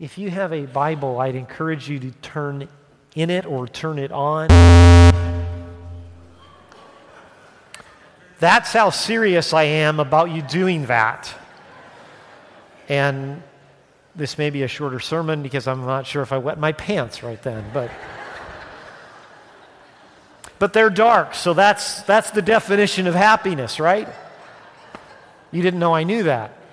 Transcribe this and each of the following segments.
If you have a Bible, I'd encourage you to turn in it or turn it on. That's how serious I am about you doing that. And this may be a shorter sermon because I'm not sure if I wet my pants right then, but but they're dark, so that's that's the definition of happiness, right? You didn't know I knew that.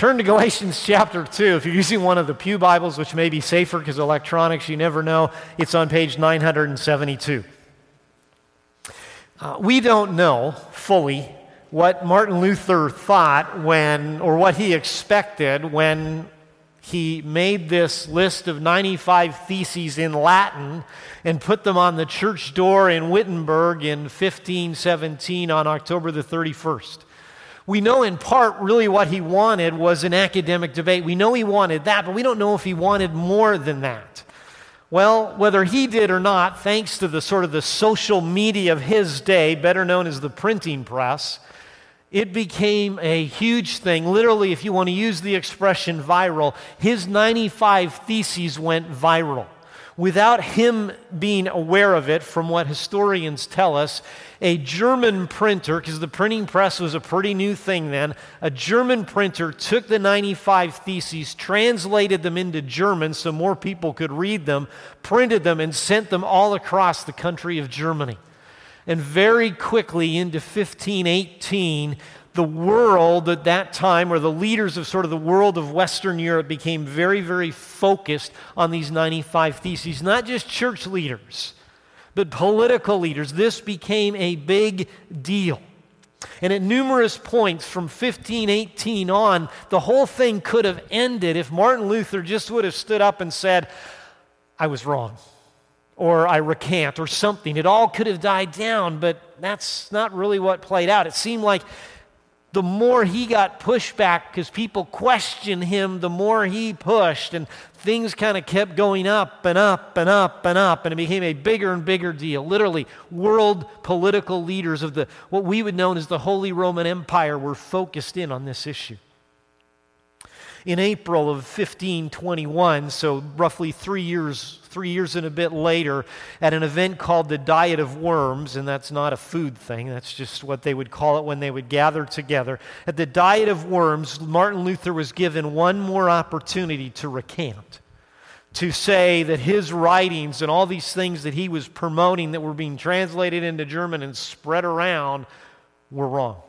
Turn to Galatians chapter 2. If you're using one of the Pew Bibles, which may be safer because electronics, you never know, it's on page 972. Uh, we don't know fully what Martin Luther thought when, or what he expected when he made this list of 95 theses in Latin and put them on the church door in Wittenberg in 1517 on October the 31st. We know in part really what he wanted was an academic debate. We know he wanted that, but we don't know if he wanted more than that. Well, whether he did or not, thanks to the sort of the social media of his day, better known as the printing press, it became a huge thing. Literally, if you want to use the expression viral, his 95 theses went viral without him being aware of it, from what historians tell us, a German printer, because the printing press was a pretty new thing then, a German printer took the 95 Theses, translated them into German so more people could read them, printed them, and sent them all across the country of Germany. And very quickly into 1518, the world at that time, or the leaders of sort of the world of Western Europe, became very, very focused on these 95 Theses. Not just church leaders, but political leaders. This became a big deal. And at numerous points from 1518 on, the whole thing could have ended if Martin Luther just would have stood up and said, I was wrong, or I recant, or something. It all could have died down, but that's not really what played out. It seemed like the more he got pushback because people questioned him, the more he pushed, and things kind of kept going up and up and up and up, and it became a bigger and bigger deal. Literally, world political leaders of the what we would know as the Holy Roman Empire were focused in on this issue in April of 1521, so roughly three years, three years and a bit later, at an event called the Diet of Worms, and that's not a food thing, that's just what they would call it when they would gather together. At the Diet of Worms, Martin Luther was given one more opportunity to recant. To say that his writings and all these things that he was promoting that were being translated into German and spread around were wrong.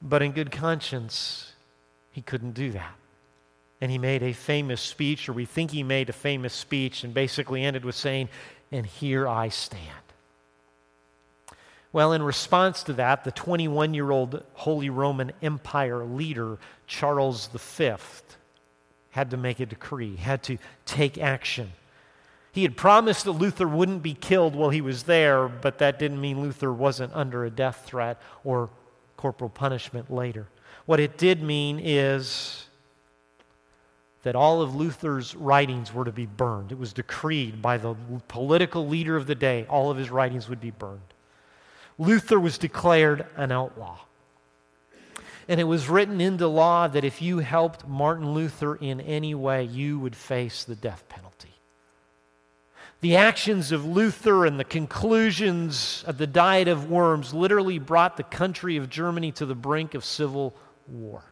But in good conscience, he couldn't do that. And he made a famous speech, or we think he made a famous speech, and basically ended with saying, And here I stand. Well, in response to that, the 21 year old Holy Roman Empire leader, Charles V, had to make a decree, had to take action. He had promised that Luther wouldn't be killed while he was there, but that didn't mean Luther wasn't under a death threat or corporal punishment later. What it did mean is that all of Luther's writings were to be burned. It was decreed by the political leader of the day, all of his writings would be burned. Luther was declared an outlaw. And it was written into law that if you helped Martin Luther in any way, you would face the death penalty. The actions of Luther and the conclusions of the Diet of Worms literally brought the country of Germany to the brink of civil war.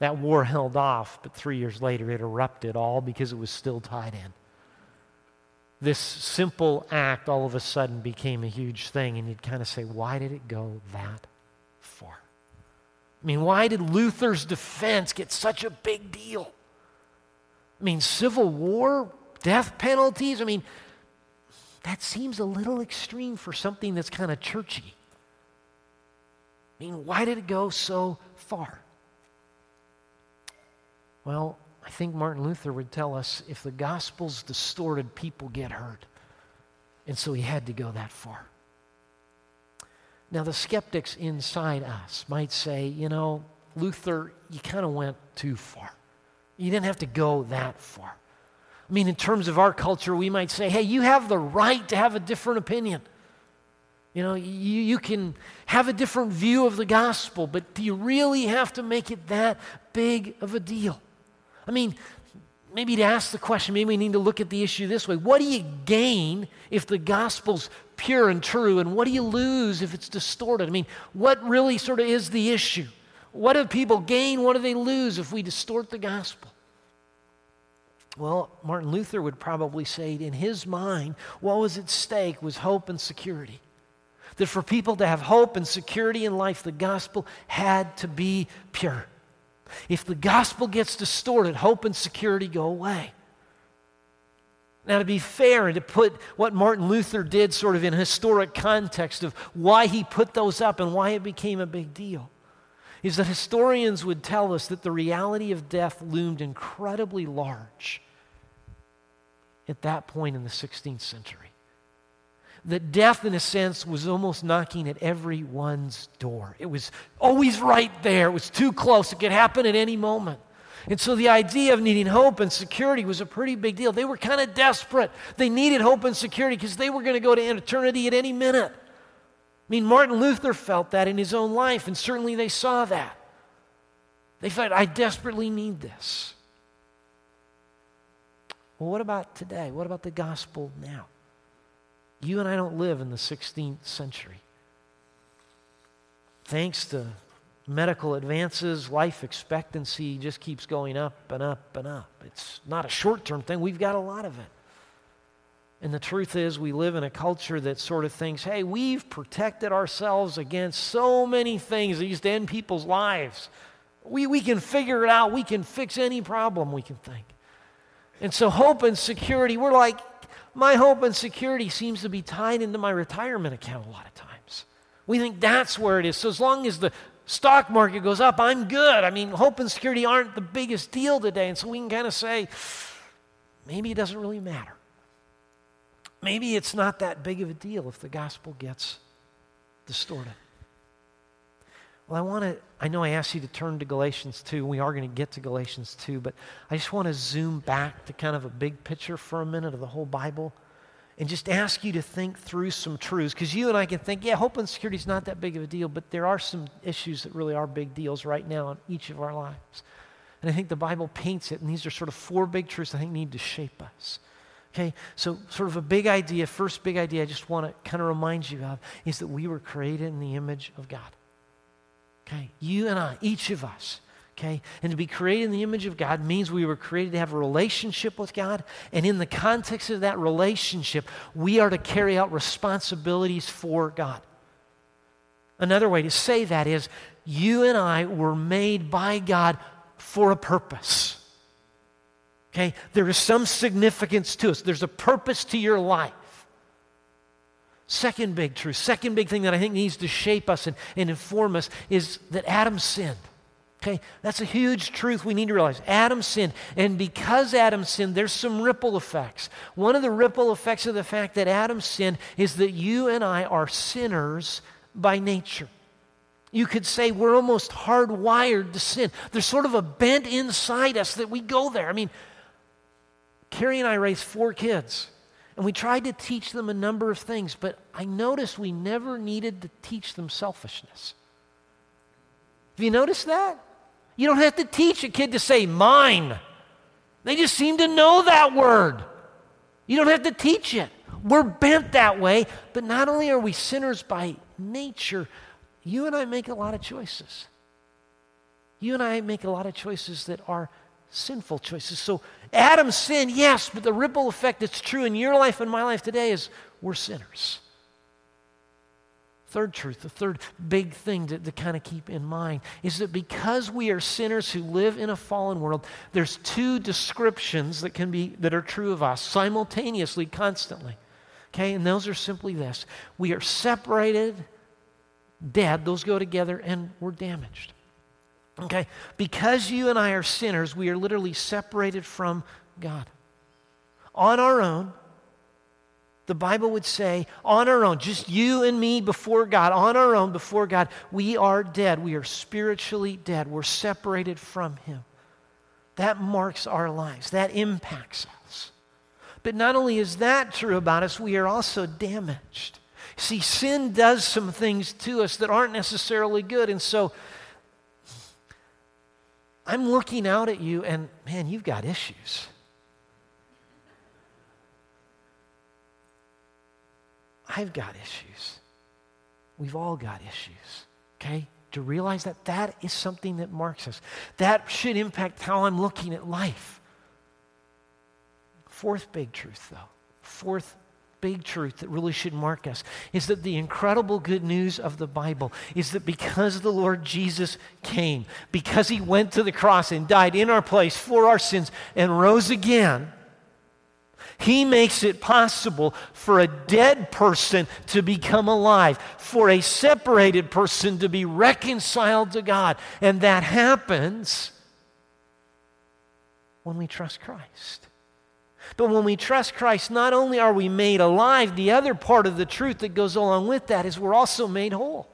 That war held off, but three years later it erupted, all because it was still tied in. This simple act all of a sudden became a huge thing, and you'd kind of say, why did it go that far? I mean, why did Luther's defense get such a big deal? I mean, civil war, death penalties, I mean, that seems a little extreme for something that's kind of churchy. I mean, why did it go so far? Well, I think Martin Luther would tell us if the gospel's distorted, people get hurt. And so he had to go that far. Now, the skeptics inside us might say, you know, Luther, you kind of went too far. You didn't have to go that far. I mean, in terms of our culture, we might say, hey, you have the right to have a different opinion. You know, you, you can have a different view of the gospel, but do you really have to make it that big of a deal? I mean, maybe to ask the question, maybe we need to look at the issue this way. What do you gain if the gospel's pure and true, and what do you lose if it's distorted? I mean, what really sort of is the issue? What do people gain? What do they lose if we distort the gospel? Well, Martin Luther would probably say in his mind, what was at stake was hope and security. That for people to have hope and security in life, the gospel had to be pure. If the gospel gets distorted, hope and security go away. Now, to be fair and to put what Martin Luther did sort of in historic context of why he put those up and why it became a big deal, is that historians would tell us that the reality of death loomed incredibly large at that point in the 16th century that death, in a sense, was almost knocking at everyone's door. It was always right there, it was too close, it could happen at any moment. And so the idea of needing hope and security was a pretty big deal. They were kind of desperate. They needed hope and security because they were going to go to eternity at any minute. I mean, Martin Luther felt that in his own life, and certainly they saw that. They felt, I desperately need this. Well, what about today? What about the gospel now? You and I don't live in the 16th century. Thanks to medical advances, life expectancy just keeps going up and up and up. It's not a short term thing, we've got a lot of it. And the truth is, we live in a culture that sort of thinks, hey, we've protected ourselves against so many things that used to end people's lives. We, we can figure it out, we can fix any problem we can think. And so, hope and security, we're like, my hope and security seems to be tied into my retirement account a lot of times. We think that's where it is. So as long as the stock market goes up, I'm good. I mean, hope and security aren't the biggest deal today. And so we can kind of say, maybe it doesn't really matter. Maybe it's not that big of a deal if the gospel gets distorted. Well, I want to, I know I asked you to turn to Galatians 2. We are going to get to Galatians 2, but I just want to zoom back to kind of a big picture for a minute of the whole Bible and just ask you to think through some truths. Because you and I can think, yeah, hope and security is not that big of a deal, but there are some issues that really are big deals right now in each of our lives. And I think the Bible paints it, and these are sort of four big truths I think need to shape us. Okay, so sort of a big idea, first big idea I just want to kind of remind you of is that we were created in the image of God. Okay? You and I, each of us. Okay? And to be created in the image of God means we were created to have a relationship with God. And in the context of that relationship, we are to carry out responsibilities for God. Another way to say that is you and I were made by God for a purpose. Okay? There is some significance to us, there's a purpose to your life. Second big truth, second big thing that I think needs to shape us and, and inform us is that Adam sinned. Okay, that's a huge truth we need to realize. Adam sinned. And because Adam sinned, there's some ripple effects. One of the ripple effects of the fact that Adam sinned is that you and I are sinners by nature. You could say we're almost hardwired to sin. There's sort of a bent inside us that we go there. I mean, Carrie and I raised four kids. And we tried to teach them a number of things, but I noticed we never needed to teach them selfishness. Have you noticed that? You don't have to teach a kid to say mine. They just seem to know that word. You don't have to teach it. We're bent that way, but not only are we sinners by nature, you and I make a lot of choices. You and I make a lot of choices that are sinful choices. So Adam sinned, yes, but the ripple effect that's true in your life and my life today is we're sinners. Third truth, the third big thing to, to kind of keep in mind is that because we are sinners who live in a fallen world, there's two descriptions that can be that are true of us simultaneously, constantly. Okay, and those are simply this. We are separated, dead, those go together, and we're damaged. Okay? Because you and I are sinners, we are literally separated from God. On our own, the Bible would say, on our own, just you and me before God, on our own before God, we are dead. We are spiritually dead. We're separated from Him. That marks our lives, that impacts us. But not only is that true about us, we are also damaged. See, sin does some things to us that aren't necessarily good. And so I'm looking out at you, and man, you've got issues. I've got issues. We've all got issues, okay? To realize that that is something that marks us. That should impact how I'm looking at life. Fourth big truth, though. Fourth big truth that really should mark us is that the incredible good news of the Bible is that because the Lord Jesus came, because he went to the cross and died in our place for our sins and rose again, he makes it possible for a dead person to become alive, for a separated person to be reconciled to God. And that happens when we trust Christ. But when we trust Christ, not only are we made alive, the other part of the truth that goes along with that is we're also made whole.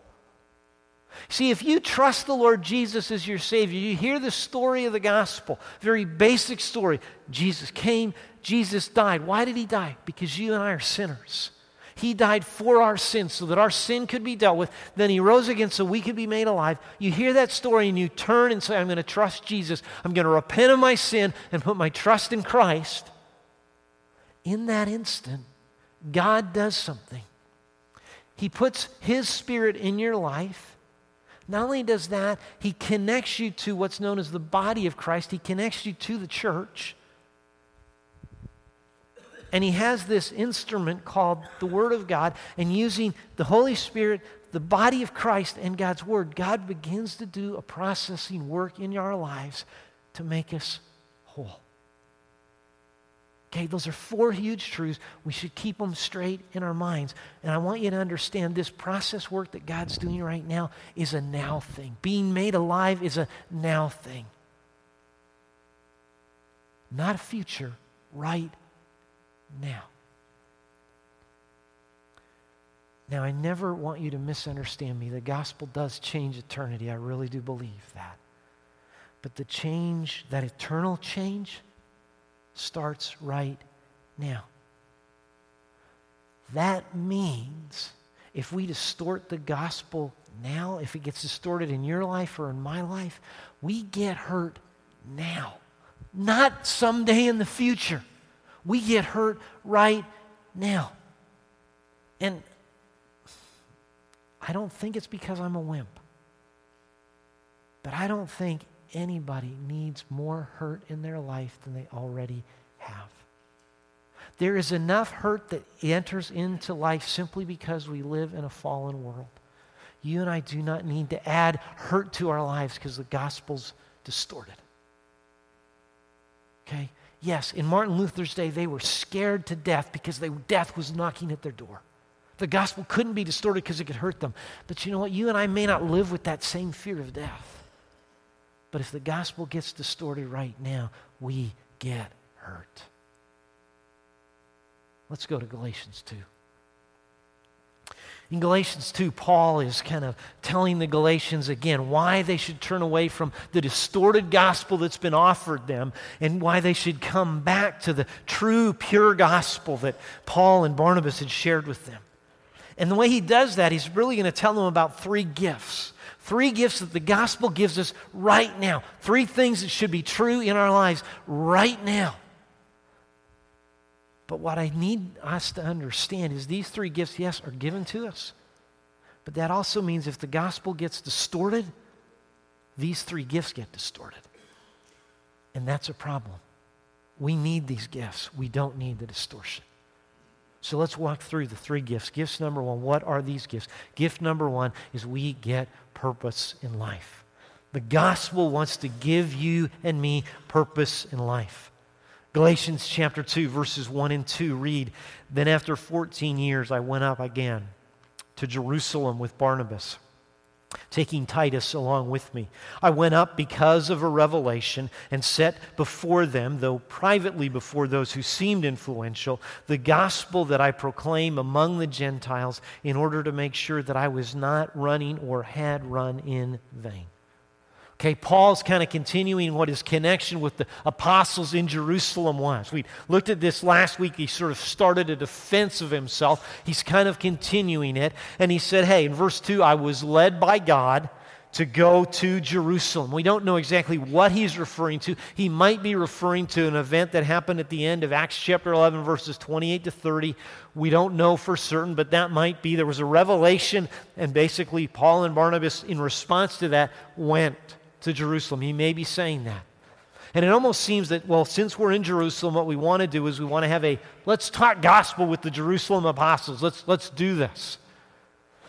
See, if you trust the Lord Jesus as your Savior, you hear the story of the gospel, very basic story. Jesus came, Jesus died. Why did he die? Because you and I are sinners. He died for our sins so that our sin could be dealt with. Then he rose again so we could be made alive. You hear that story and you turn and say, I'm going to trust Jesus. I'm going to repent of my sin and put my trust in Christ. In that instant, God does something. He puts his spirit in your life. Not only does that, he connects you to what's known as the body of Christ, he connects you to the church. And he has this instrument called the Word of God. And using the Holy Spirit, the body of Christ, and God's Word, God begins to do a processing work in our lives to make us whole. Okay, those are four huge truths. We should keep them straight in our minds. And I want you to understand this process work that God's doing right now is a now thing. Being made alive is a now thing, not a future, right now. Now, I never want you to misunderstand me. The gospel does change eternity. I really do believe that. But the change, that eternal change, starts right now. That means if we distort the gospel now, if it gets distorted in your life or in my life, we get hurt now, not someday in the future. We get hurt right now. And I don't think it's because I'm a wimp. But I don't think anybody needs more hurt in their life than they already have. There is enough hurt that enters into life simply because we live in a fallen world. You and I do not need to add hurt to our lives because the gospel's distorted. Okay? Yes, in Martin Luther's day, they were scared to death because they, death was knocking at their door. The gospel couldn't be distorted because it could hurt them. But you know what? You and I may not live with that same fear of death. But if the gospel gets distorted right now, we get hurt. Let's go to Galatians 2. In Galatians 2, Paul is kind of telling the Galatians again why they should turn away from the distorted gospel that's been offered them and why they should come back to the true, pure gospel that Paul and Barnabas had shared with them. And the way he does that, he's really going to tell them about three gifts. Three gifts that the gospel gives us right now. Three things that should be true in our lives right now. But what I need us to understand is these three gifts, yes, are given to us. But that also means if the gospel gets distorted, these three gifts get distorted. And that's a problem. We need these gifts, we don't need the distortion. So let's walk through the three gifts. Gifts number one what are these gifts? Gift number one is we get purpose in life. The gospel wants to give you and me purpose in life. Galatians chapter 2, verses 1 and 2 read Then after 14 years, I went up again to Jerusalem with Barnabas, taking Titus along with me. I went up because of a revelation and set before them, though privately before those who seemed influential, the gospel that I proclaim among the Gentiles in order to make sure that I was not running or had run in vain. Okay, Paul's kind of continuing what his connection with the apostles in Jerusalem was. We looked at this last week. He sort of started a defense of himself. He's kind of continuing it. And he said, Hey, in verse 2, I was led by God to go to Jerusalem. We don't know exactly what he's referring to. He might be referring to an event that happened at the end of Acts chapter 11, verses 28 to 30. We don't know for certain, but that might be. There was a revelation, and basically, Paul and Barnabas, in response to that, went to Jerusalem. He may be saying that. And it almost seems that, well, since we're in Jerusalem, what we want to do is we want to have a let's talk gospel with the Jerusalem apostles. Let's, let's do this.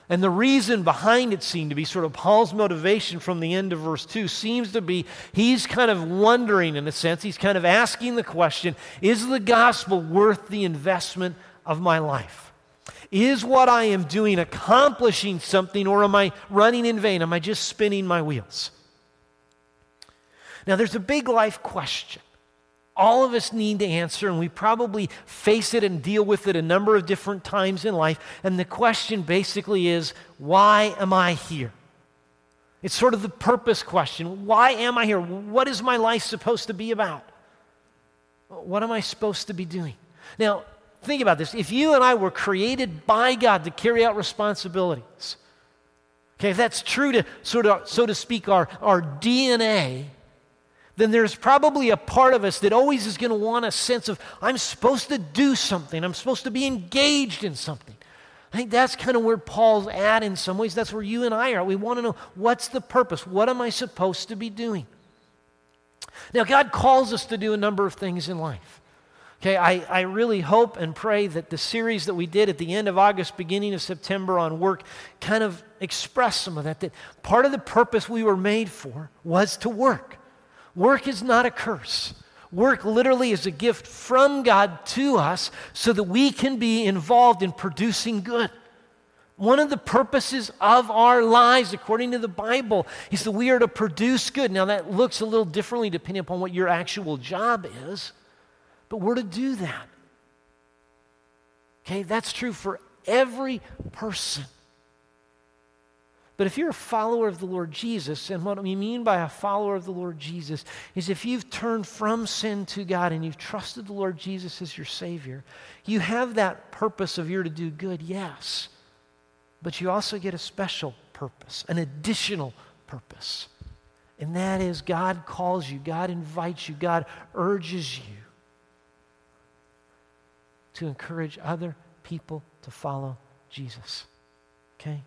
And the reason behind it seemed to be sort of Paul's motivation from the end of verse 2 seems to be he's kind of wondering, in a sense, he's kind of asking the question is the gospel worth the investment of my life? Is what I am doing accomplishing something, or am I running in vain? Am I just spinning my wheels? Now, there's a big life question. All of us need to answer, and we probably face it and deal with it a number of different times in life. And the question basically is why am I here? It's sort of the purpose question. Why am I here? What is my life supposed to be about? What am I supposed to be doing? Now, think about this. If you and I were created by God to carry out responsibilities, okay, if that's true to sort of, so to speak, our, our DNA, then there's probably a part of us that always is going to want a sense of, I'm supposed to do something, I'm supposed to be engaged in something. I think that's kind of where Paul's at in some ways. That's where you and I are. We want to know what's the purpose? What am I supposed to be doing? Now, God calls us to do a number of things in life. Okay, I, I really hope and pray that the series that we did at the end of August, beginning of September on work kind of expressed some of that. That part of the purpose we were made for was to work. Work is not a curse. Work literally is a gift from God to us so that we can be involved in producing good. One of the purposes of our lives, according to the Bible, is that we are to produce good. Now, that looks a little differently depending upon what your actual job is, but we're to do that. Okay, that's true for every person. But if you're a follower of the Lord Jesus, and what we mean by a follower of the Lord Jesus is if you've turned from sin to God and you've trusted the Lord Jesus as your Savior, you have that purpose of you're to do good, yes. But you also get a special purpose, an additional purpose. And that is God calls you, God invites you, God urges you to encourage other people to follow Jesus. Okay?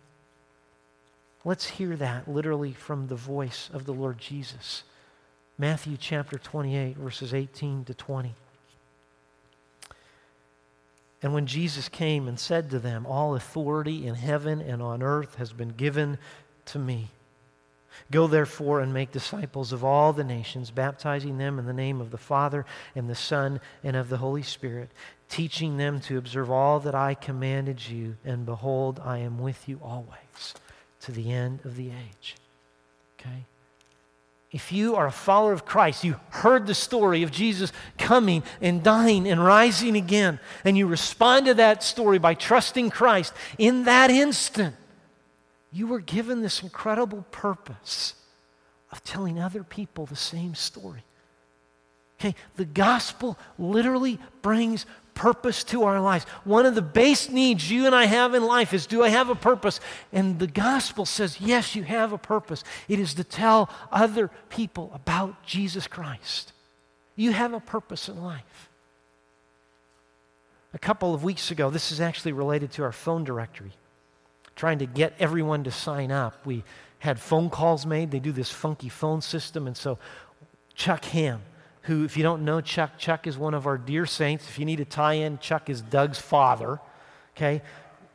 Let's hear that literally from the voice of the Lord Jesus. Matthew chapter 28, verses 18 to 20. And when Jesus came and said to them, All authority in heaven and on earth has been given to me. Go therefore and make disciples of all the nations, baptizing them in the name of the Father and the Son and of the Holy Spirit, teaching them to observe all that I commanded you. And behold, I am with you always to the end of the age. Okay? If you are a follower of Christ, you heard the story of Jesus coming and dying and rising again, and you respond to that story by trusting Christ, in that instant, you were given this incredible purpose of telling other people the same story. Okay, the gospel literally brings purpose to our lives. One of the base needs you and I have in life is do I have a purpose? And the gospel says, yes, you have a purpose. It is to tell other people about Jesus Christ. You have a purpose in life. A couple of weeks ago, this is actually related to our phone directory, trying to get everyone to sign up. We had phone calls made. They do this funky phone system. And so Chuck Ham, who, if you don't know Chuck, Chuck is one of our dear saints. If you need a tie in, Chuck is Doug's father. Okay?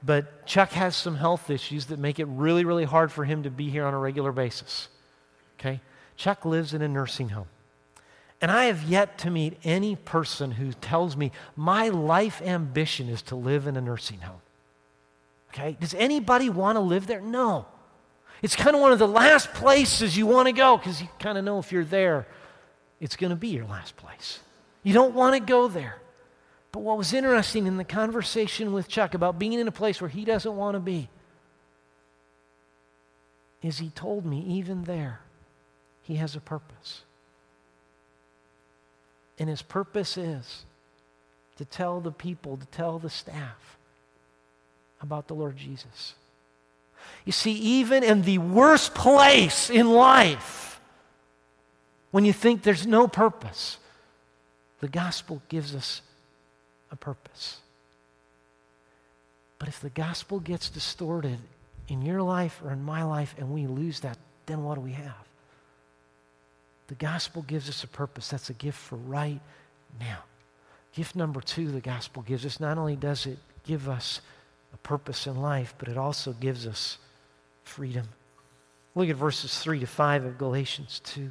But Chuck has some health issues that make it really, really hard for him to be here on a regular basis. Okay? Chuck lives in a nursing home. And I have yet to meet any person who tells me, my life ambition is to live in a nursing home. Okay? Does anybody want to live there? No. It's kind of one of the last places you want to go because you kind of know if you're there, it's going to be your last place. You don't want to go there. But what was interesting in the conversation with Chuck about being in a place where he doesn't want to be is he told me even there, He has a purpose. And his purpose is to tell the people, to tell the staff about the Lord Jesus. You see, even in the worst place in life, when you think there's no purpose, the gospel gives us a purpose. But if the gospel gets distorted in your life or in my life and we lose that, then what do we have? The gospel gives us a purpose. That's a gift for right now. Gift number two, the gospel gives us not only does it give us a purpose in life, but it also gives us freedom. Look at verses 3 to 5 of Galatians 2.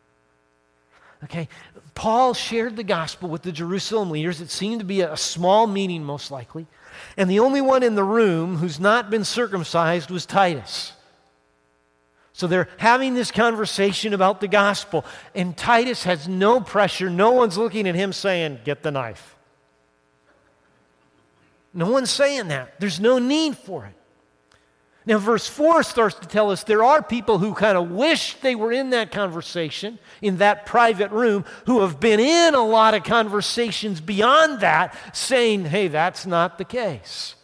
Okay, Paul shared the gospel with the Jerusalem leaders. It seemed to be a small meeting, most likely. And the only one in the room who's not been circumcised was Titus. So they're having this conversation about the gospel, and Titus has no pressure. No one's looking at him saying, Get the knife. No one's saying that. There's no need for it. Now, verse 4 starts to tell us there are people who kind of wish they were in that conversation, in that private room, who have been in a lot of conversations beyond that, saying, hey, that's not the case.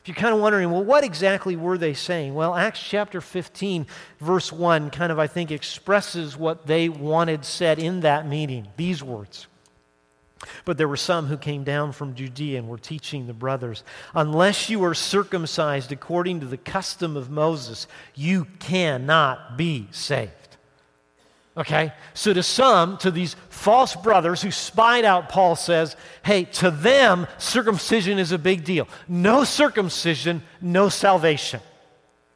If you're kind of wondering, well, what exactly were they saying? Well, Acts chapter 15, verse 1, kind of, I think, expresses what they wanted said in that meeting. These words. But there were some who came down from Judea and were teaching the brothers, unless you are circumcised according to the custom of Moses, you cannot be saved. Okay? So to some, to these false brothers who spied out, Paul says, hey, to them, circumcision is a big deal. No circumcision, no salvation.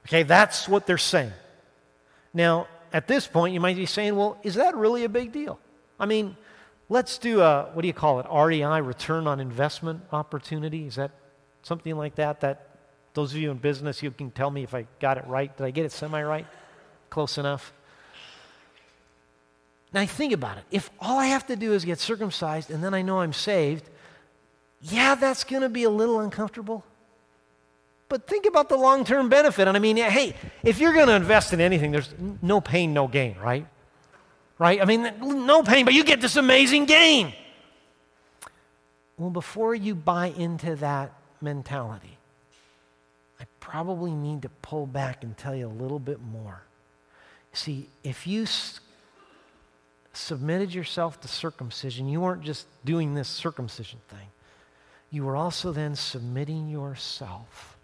Okay, that's what they're saying. Now, at this point, you might be saying, well, is that really a big deal? I mean, let's do a, what do you call it, REI, return on investment opportunity? Is that something like that? That those of you in business, you can tell me if I got it right. Did I get it semi right? Close enough? Now, think about it. If all I have to do is get circumcised and then I know I'm saved, yeah, that's going to be a little uncomfortable. But think about the long term benefit. And I mean, hey, if you're going to invest in anything, there's no pain, no gain, right? Right? I mean, no pain, but you get this amazing gain. Well, before you buy into that mentality, I probably need to pull back and tell you a little bit more. See, if you submitted yourself to circumcision, you weren't just doing this circumcision thing. You were also then submitting yourself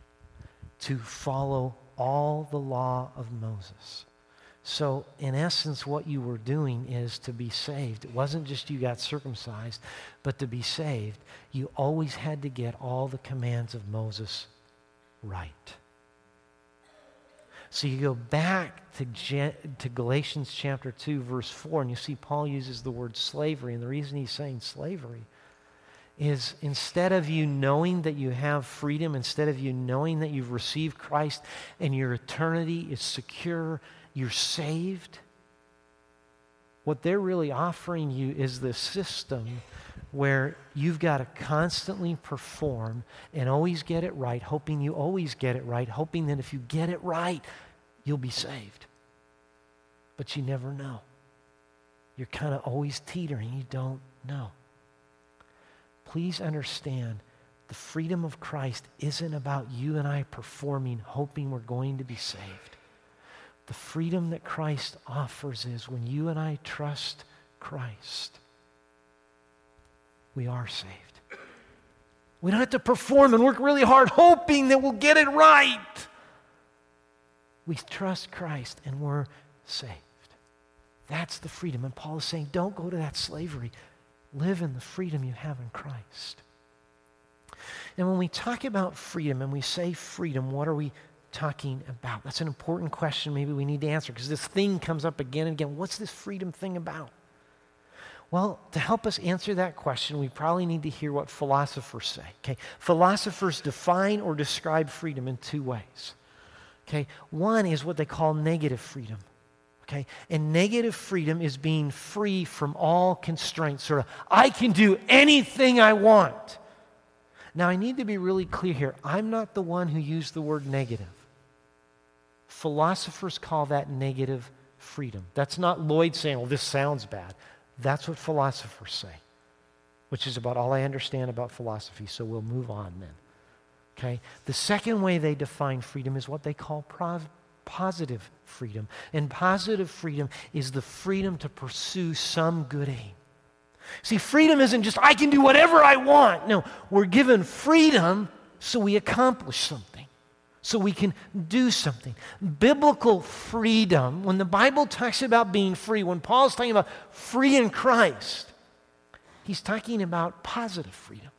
to follow all the law of Moses. So, in essence, what you were doing is to be saved. It wasn't just you got circumcised, but to be saved, you always had to get all the commands of Moses right. So you go back to, to Galatians chapter 2, verse 4, and you see Paul uses the word slavery. And the reason he's saying slavery is instead of you knowing that you have freedom, instead of you knowing that you've received Christ and your eternity is secure, you're saved, what they're really offering you is this system where you've got to constantly perform and always get it right, hoping you always get it right, hoping that if you get it right, you'll be saved. But you never know. You're kind of always teetering. You don't know. Please understand the freedom of Christ isn't about you and I performing, hoping we're going to be saved. The freedom that Christ offers is when you and I trust Christ we are saved. We don't have to perform and work really hard hoping that we'll get it right. We trust Christ and we're saved. That's the freedom. And Paul is saying, don't go to that slavery. Live in the freedom you have in Christ. And when we talk about freedom and we say freedom, what are we talking about? That's an important question maybe we need to answer because this thing comes up again and again. What's this freedom thing about? Well, to help us answer that question, we probably need to hear what philosophers say. Okay? Philosophers define or describe freedom in two ways. Okay? One is what they call negative freedom. Okay? And negative freedom is being free from all constraints. Sort of, I can do anything I want. Now, I need to be really clear here. I'm not the one who used the word negative. Philosophers call that negative freedom. That's not Lloyd saying, well, this sounds bad. That's what philosophers say, which is about all I understand about philosophy. So we'll move on then. Okay? The second way they define freedom is what they call prov- positive freedom. And positive freedom is the freedom to pursue some good aim. See, freedom isn't just, I can do whatever I want. No, we're given freedom so we accomplish something, so we can do something. Biblical freedom, when the Bible talks about being free, when Paul's talking about free in Christ, he's talking about positive freedom.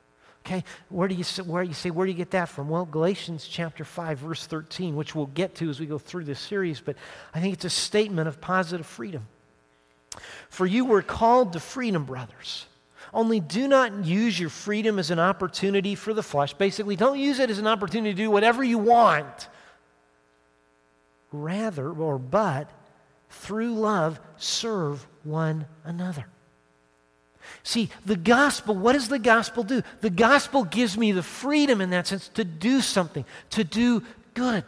Okay, where do you where you say where do you get that from? Well, Galatians chapter 5 verse 13, which we'll get to as we go through this series, but I think it's a statement of positive freedom. For you were called to freedom, brothers. Only do not use your freedom as an opportunity for the flesh. Basically, don't use it as an opportunity to do whatever you want. Rather, or but, through love, serve one another. See, the gospel, what does the gospel do? The gospel gives me the freedom in that sense to do something, to do good.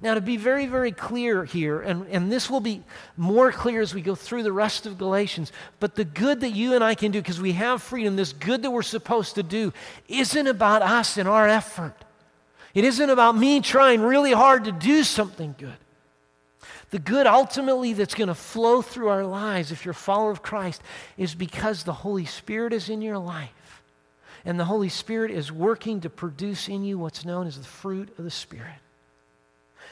Now, to be very, very clear here, and, and this will be more clear as we go through the rest of Galatians, but the good that you and I can do, because we have freedom, this good that we're supposed to do, isn't about us and our effort. It isn't about me trying really hard to do something good. The good ultimately that's going to flow through our lives, if you're a follower of Christ, is because the Holy Spirit is in your life. And the Holy Spirit is working to produce in you what's known as the fruit of the Spirit.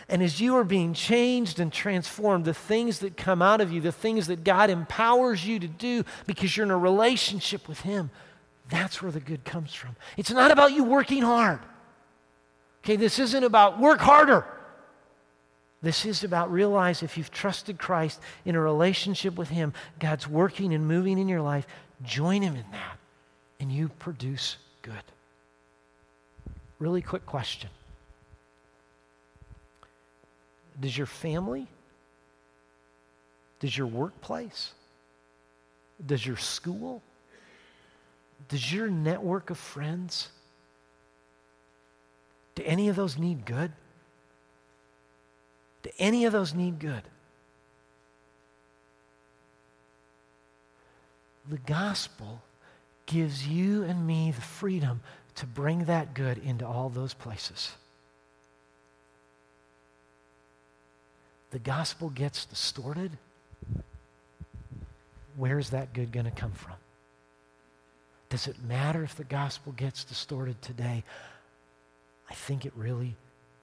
And as you are being changed and transformed, the things that come out of you, the things that God empowers you to do because you're in a relationship with Him, that's where the good comes from. It's not about you working hard. Okay, this isn't about work harder. This is about realize if you've trusted Christ in a relationship with Him, God's working and moving in your life. Join Him in that, and you produce good. Really quick question Does your family, does your workplace, does your school, does your network of friends, do any of those need good? Do any of those need good? The gospel gives you and me the freedom to bring that good into all those places. The gospel gets distorted. Where's that good going to come from? Does it matter if the gospel gets distorted today? I think it really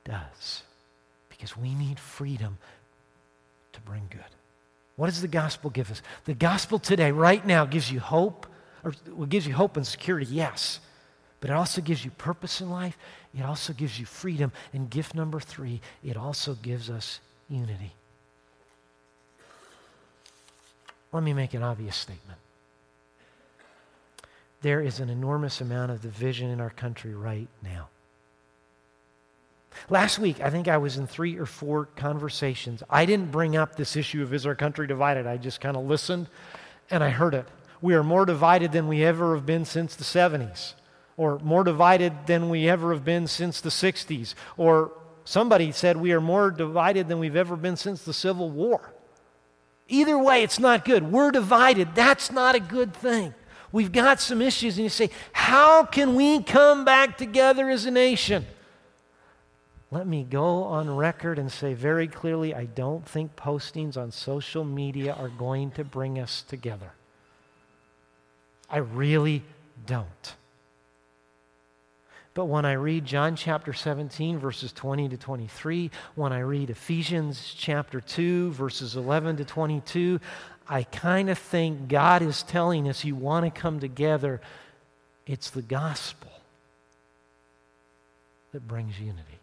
does because we need freedom to bring good. What does the gospel give us? The gospel today, right now, gives you hope, or well, gives you hope and security, yes. But it also gives you purpose in life. It also gives you freedom. And gift number three, it also gives us unity. Let me make an obvious statement. There is an enormous amount of division in our country right now. Last week, I think I was in three or four conversations. I didn't bring up this issue of is our country divided. I just kind of listened and I heard it. We are more divided than we ever have been since the 70s, or more divided than we ever have been since the 60s, or somebody said we are more divided than we've ever been since the Civil War. Either way, it's not good. We're divided. That's not a good thing. We've got some issues, and you say, How can we come back together as a nation? Let me go on record and say very clearly I don't think postings on social media are going to bring us together. I really don't. But when I read John chapter 17, verses 20 to 23, when I read Ephesians chapter 2, verses 11 to 22, I kind of think God is telling us you want to come together. It's the gospel that brings unity.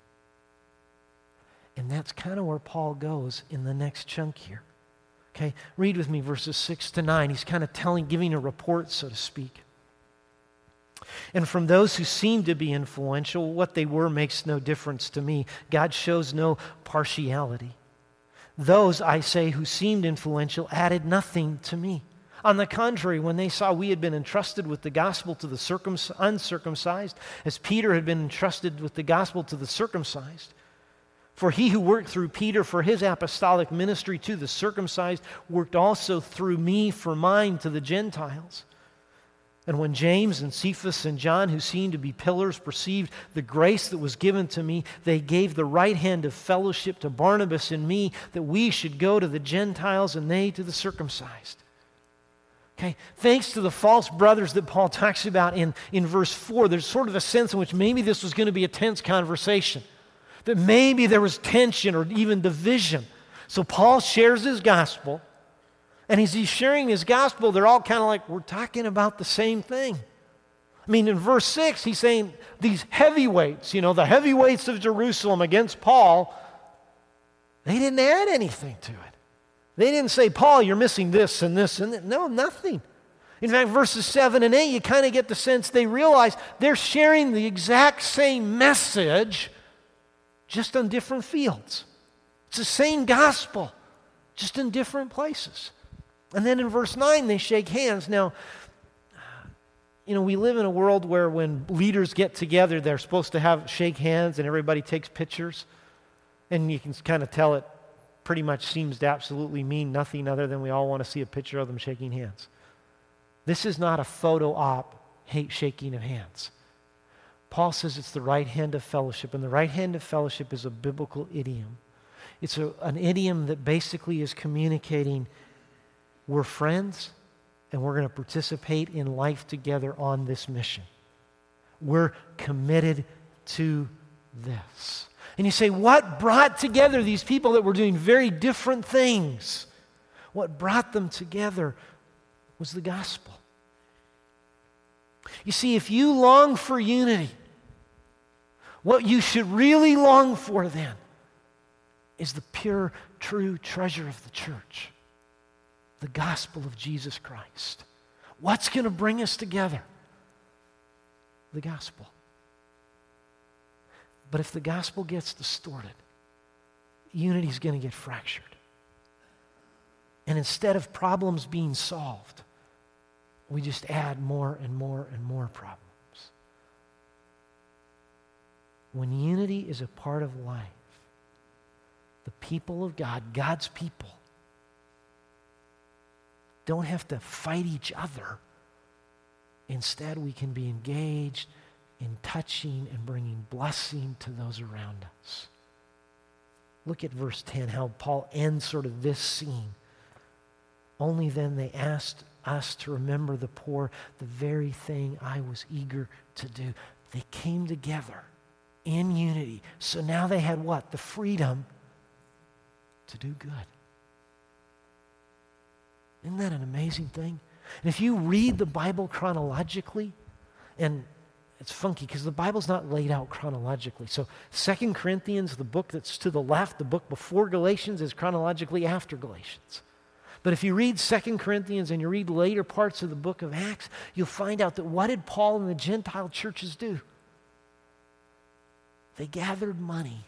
And that's kind of where Paul goes in the next chunk here. Okay, read with me verses 6 to 9. He's kind of telling, giving a report, so to speak. And from those who seem to be influential, what they were makes no difference to me. God shows no partiality. Those, I say, who seemed influential added nothing to me. On the contrary, when they saw we had been entrusted with the gospel to the circum- uncircumcised, as Peter had been entrusted with the gospel to the circumcised, for he who worked through Peter for his apostolic ministry to the circumcised worked also through me for mine to the Gentiles. And when James and Cephas and John, who seemed to be pillars, perceived the grace that was given to me, they gave the right hand of fellowship to Barnabas and me that we should go to the Gentiles and they to the circumcised. Okay, thanks to the false brothers that Paul talks about in, in verse 4, there's sort of a sense in which maybe this was going to be a tense conversation that maybe there was tension or even division. So Paul shares his gospel, and as he's sharing his gospel, they're all kind of like, we're talking about the same thing. I mean, in verse 6, he's saying these heavyweights, you know, the heavyweights of Jerusalem against Paul, they didn't add anything to it. They didn't say, Paul, you're missing this and this and that. No, nothing. In fact, verses 7 and 8, you kind of get the sense they realize they're sharing the exact same message just on different fields. It's the same gospel, just in different places. And then in verse 9, they shake hands. Now, you know, we live in a world where when leaders get together, they're supposed to have shake hands and everybody takes pictures. And you can kind of tell it pretty much seems to absolutely mean nothing other than we all want to see a picture of them shaking hands. This is not a photo op hate shaking of hands. Paul says it's the right hand of fellowship, and the right hand of fellowship is a biblical idiom. It's a, an idiom that basically is communicating we're friends and we're going to participate in life together on this mission. We're committed to this. And you say, what brought together these people that were doing very different things? What brought them together was the gospel. You see, if you long for unity, what you should really long for then is the pure, true treasure of the church the gospel of Jesus Christ. What's going to bring us together? The gospel. But if the gospel gets distorted, unity is going to get fractured. And instead of problems being solved, we just add more and more and more problems. When unity is a part of life, the people of God, God's people, don't have to fight each other. Instead, we can be engaged in touching and bringing blessing to those around us. Look at verse 10, how Paul ends sort of this scene. Only then they asked us to remember the poor, the very thing I was eager to do. They came together in unity. So now they had what? The freedom to do good. Isn't that an amazing thing? And if you read the Bible chronologically, and it's funky because the Bible's not laid out chronologically. So Second Corinthians, the book that's to the left, the book before Galatians, is chronologically after Galatians. But if you read Second Corinthians and you read later parts of the book of Acts, you'll find out that what did Paul and the Gentile churches do? They gathered money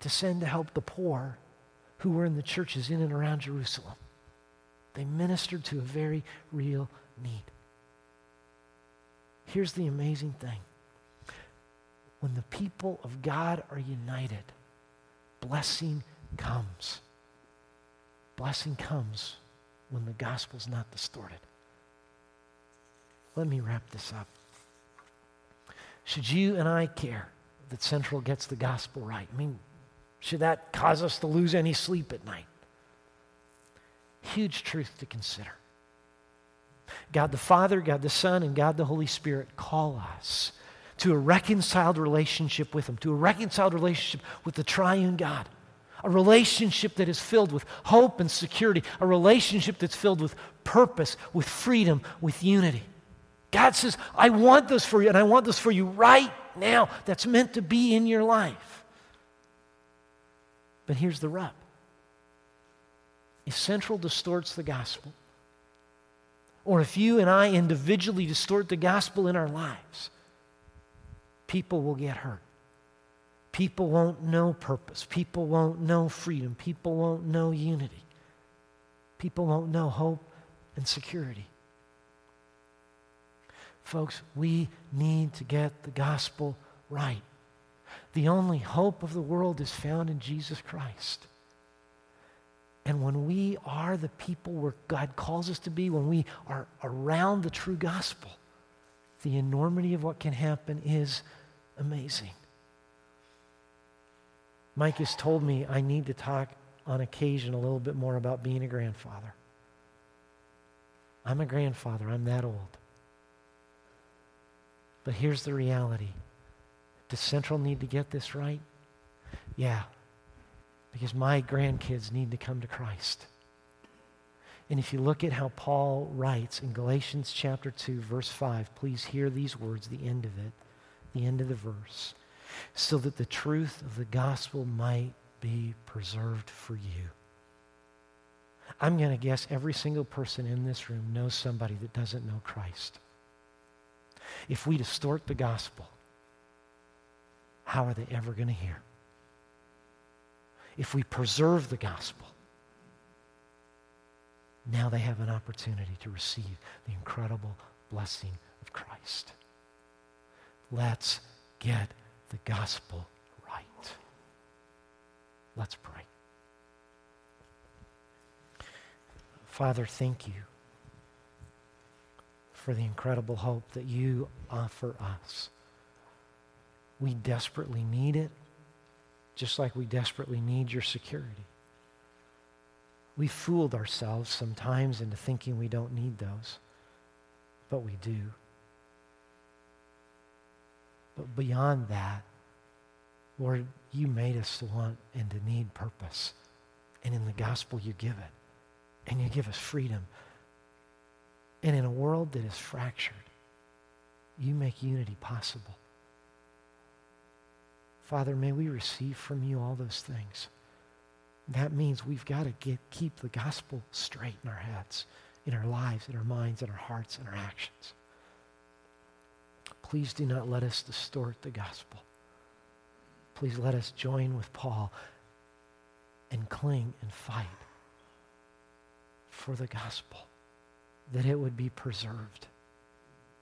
to send to help the poor who were in the churches in and around Jerusalem. They ministered to a very real need. Here's the amazing thing when the people of God are united, blessing comes. Blessing comes when the gospel's not distorted. Let me wrap this up. Should you and I care that Central gets the gospel right? I mean, should that cause us to lose any sleep at night? Huge truth to consider. God the Father, God the Son, and God the Holy Spirit call us to a reconciled relationship with Him, to a reconciled relationship with the triune God. A relationship that is filled with hope and security, a relationship that's filled with purpose, with freedom, with unity. God says, I want this for you, and I want this for you right now. That's meant to be in your life. But here's the rub if Central distorts the gospel, or if you and I individually distort the gospel in our lives, people will get hurt. People won't know purpose. People won't know freedom. People won't know unity. People won't know hope and security. Folks, we need to get the gospel right. The only hope of the world is found in Jesus Christ. And when we are the people where God calls us to be, when we are around the true gospel, the enormity of what can happen is amazing. Mike has told me I need to talk on occasion a little bit more about being a grandfather. I'm a grandfather, I'm that old. But here's the reality Does Central need to get this right? Yeah, because my grandkids need to come to Christ. And if you look at how Paul writes in Galatians chapter 2, verse 5, please hear these words, the end of it, the end of the verse, so that the truth of the gospel might be preserved for you. I'm going to guess every single person in this room knows somebody that doesn't know Christ. If we distort the gospel, how are they ever going to hear? if we preserve the gospel, now they have an opportunity to receive the incredible blessing of Christ. Let's get the gospel right. Let's pray. Father, thank you for the incredible hope that you offer us. We desperately need it just like we desperately need your security. We fooled ourselves sometimes into thinking we don't need those, but we do. But beyond that, Lord, you made us to want and to need purpose. And in the gospel, you give it. And you give us freedom. And in a world that is fractured, you make unity possible. Father, may we receive from you all those things. That means we've got to get, keep the gospel straight in our heads, in our lives, in our minds, in our hearts, in our actions. Please do not let us distort the gospel. Please let us join with Paul and cling and fight for the gospel, that it would be preserved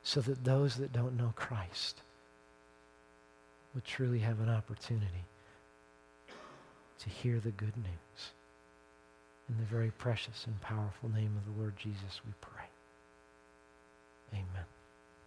so that those that don't know Christ would truly have an opportunity to hear the good news. In the very precious and powerful name of the Lord Jesus, we pray. Amen.